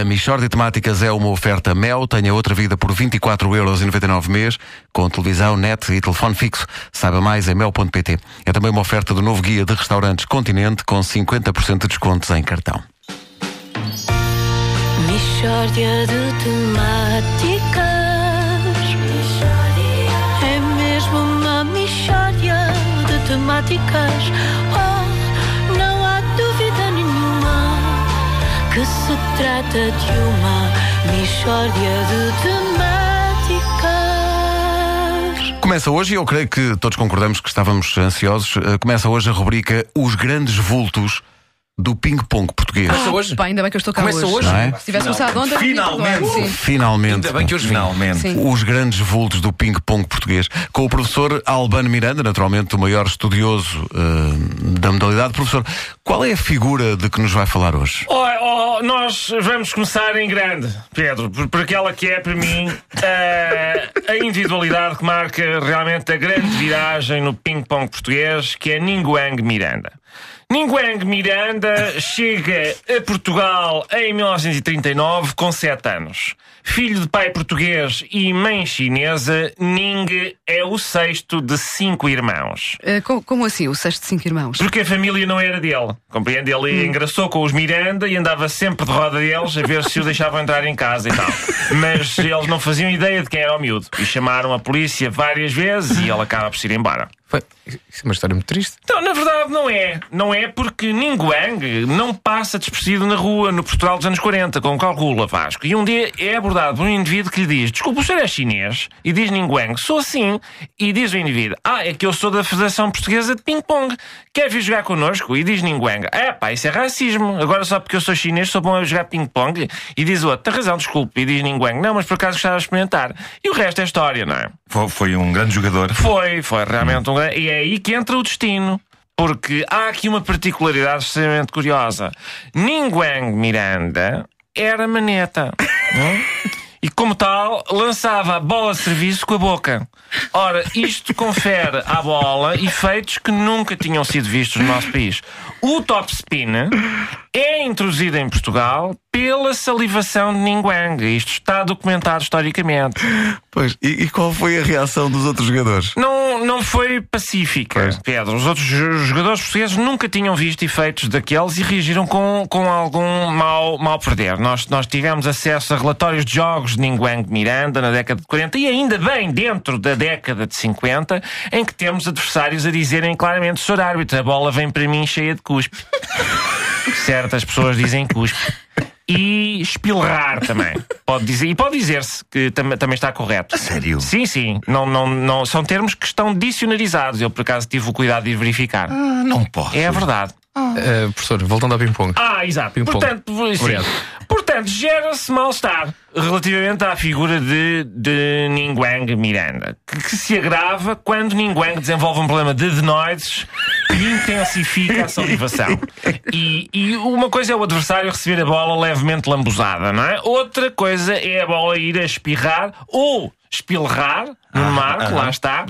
A Michórdia de Temáticas é uma oferta Mel. Tenha outra vida por 24,99€ mês, com televisão, net e telefone fixo. Saiba mais em mel.pt. É também uma oferta do novo guia de restaurantes Continente, com 50% de descontos em cartão. Mishória de temáticas É mesmo uma mishória de temáticas trata de uma mishória de temáticas Começa hoje, e eu creio que todos concordamos que estávamos ansiosos, eh, começa hoje a rubrica Os Grandes Vultos do Ping-Pong português. Começa hoje? Pá, ainda bem que eu estou cá Começa hoje? Não é? Se tivesse começado ontem, Finalmente. Sim. Finalmente. Ainda bem que hoje. Finalmente. Sim. Os grandes vultos do ping-pong português, com o professor Albano Miranda, naturalmente o maior estudioso eh, da modalidade. Professor, qual é a figura de que nos vai falar hoje? Oh, oh, nós vamos começar em grande, Pedro, por, por aquela que é para mim eh, a individualidade que marca realmente a grande viragem no ping-pong português, que é Ninguang Miranda. Ninguang Miranda chega a Portugal em 1939 com 7 anos. Filho de pai português e mãe chinesa, Ning é o sexto de cinco irmãos. Eh, co- como assim, o sexto de cinco irmãos? Porque a família não era dele. Compreende? Ele engraçou com os Miranda e andava sempre de roda deles a ver se o deixavam entrar em casa e tal. Mas eles não faziam ideia de quem era o miúdo. E chamaram a polícia várias vezes e ele acaba por se ir embora. Foi. Isso é uma história muito triste. Então, na verdade, não é. Não é porque Ninguang não passa despercebido na rua no Portugal dos anos 40, como calcula Vasco. E um dia é abordado por um indivíduo que lhe diz: Desculpa, o senhor é chinês? E diz Ninguang: Sou assim. E diz o indivíduo: Ah, é que eu sou da Federação Portuguesa de Ping-Pong. Quer vir jogar connosco? E diz Ninguang: É pá, isso é racismo. Agora só porque eu sou chinês sou bom a jogar ping-pong. E diz o outro: Tem razão, desculpe. E diz Ninguang: Não, mas por acaso gostava de experimentar. E o resto é história, não é? Foi, foi um grande jogador. Foi, foi realmente um grande. É aí que entra o destino. Porque há aqui uma particularidade extremamente curiosa. Ninguang Miranda era maneta. hum? E como tal, lançava a bola de serviço com a boca. Ora, isto confere à bola efeitos que nunca tinham sido vistos no nosso país. O top spin é introduzido em Portugal pela salivação de Ninguang. Isto está documentado historicamente. Pois, e, e qual foi a reação dos outros jogadores? Não, não foi pacífica, Pedro. Os outros jo- jogadores portugueses nunca tinham visto efeitos daqueles e reagiram com, com algum mal, mal perder. Nós, nós tivemos acesso a relatórios de jogos de Ninguang Miranda na década de 40 e ainda bem dentro da década de 50, em que temos adversários a dizerem claramente: Sr. árbitro, a bola vem para mim cheia de cuspe. Certas pessoas dizem cuspe. E espilrar também. Pode dizer, e pode dizer-se que tam também está correto. sério? Sim, sim. Não, não, não, são termos que estão dicionarizados. Eu, por acaso, tive o cuidado de ir verificar. Ah, não posso. É a verdade. Uh, professor, voltando ao ping-pong. Ah, exato. Ping-pong. Portanto. Portanto, gera-se mal-estar relativamente à figura de, de Ninguang Miranda, que, que se agrava quando Ninguang desenvolve um problema de adenoides intensifica a salivação. E, e uma coisa é o adversário receber a bola levemente lambuzada, não é? Outra coisa é a bola ir a espirrar ou espilrar no marco, lá está,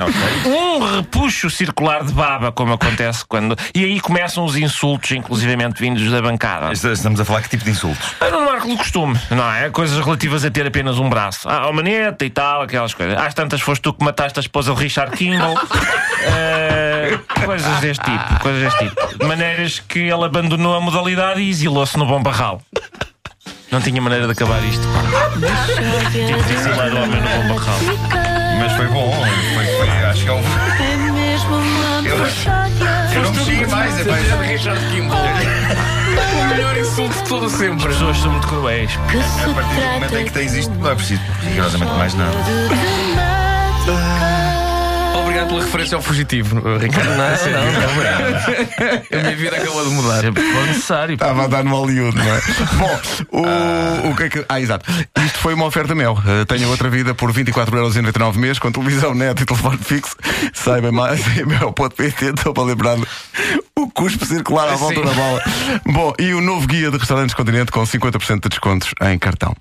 um repuxo circular de baba, como acontece quando. E aí começam os insultos, inclusivamente vindos da bancada. Estamos a falar que tipo de insultos? É no marco do costume, não é? Coisas relativas a ter apenas um braço. Ah, a maneta e tal, aquelas coisas. Às tantas foste tu que mataste a esposa do Richard Kimball. Coisas deste tipo, coisas deste tipo. De maneiras que ele abandonou a modalidade e exilou-se no bom barral. Não tinha maneira de acabar isto. pá. Tive de exilar o homem no bom barral. Mas foi bom. Foi, foi, acho que é um. É Eu- Eu não mexi mais. É mais... Richard Kimball. o melhor insulto de todo As sempre. pessoas são muito cruéis. A partir do momento em que tens isto, não é preciso rigorosamente mais nada. Referência ao fugitivo, Ricardo. Não, não, não, A minha vida acabou de mudar. Sempre necessário. Estava a dar no Hollywood, não é? Bom, o, o que é que. Ah, exato. Isto foi uma oferta Mel. Uh, tenha outra vida por 24,99€ mês, com televisão, net e telefone fixo. Saiba mais em mel.pt. Estou para lembrar o cuspe circular à volta Sim. da bola. Bom, e o novo guia de restaurantes Continente com 50% de descontos em cartão.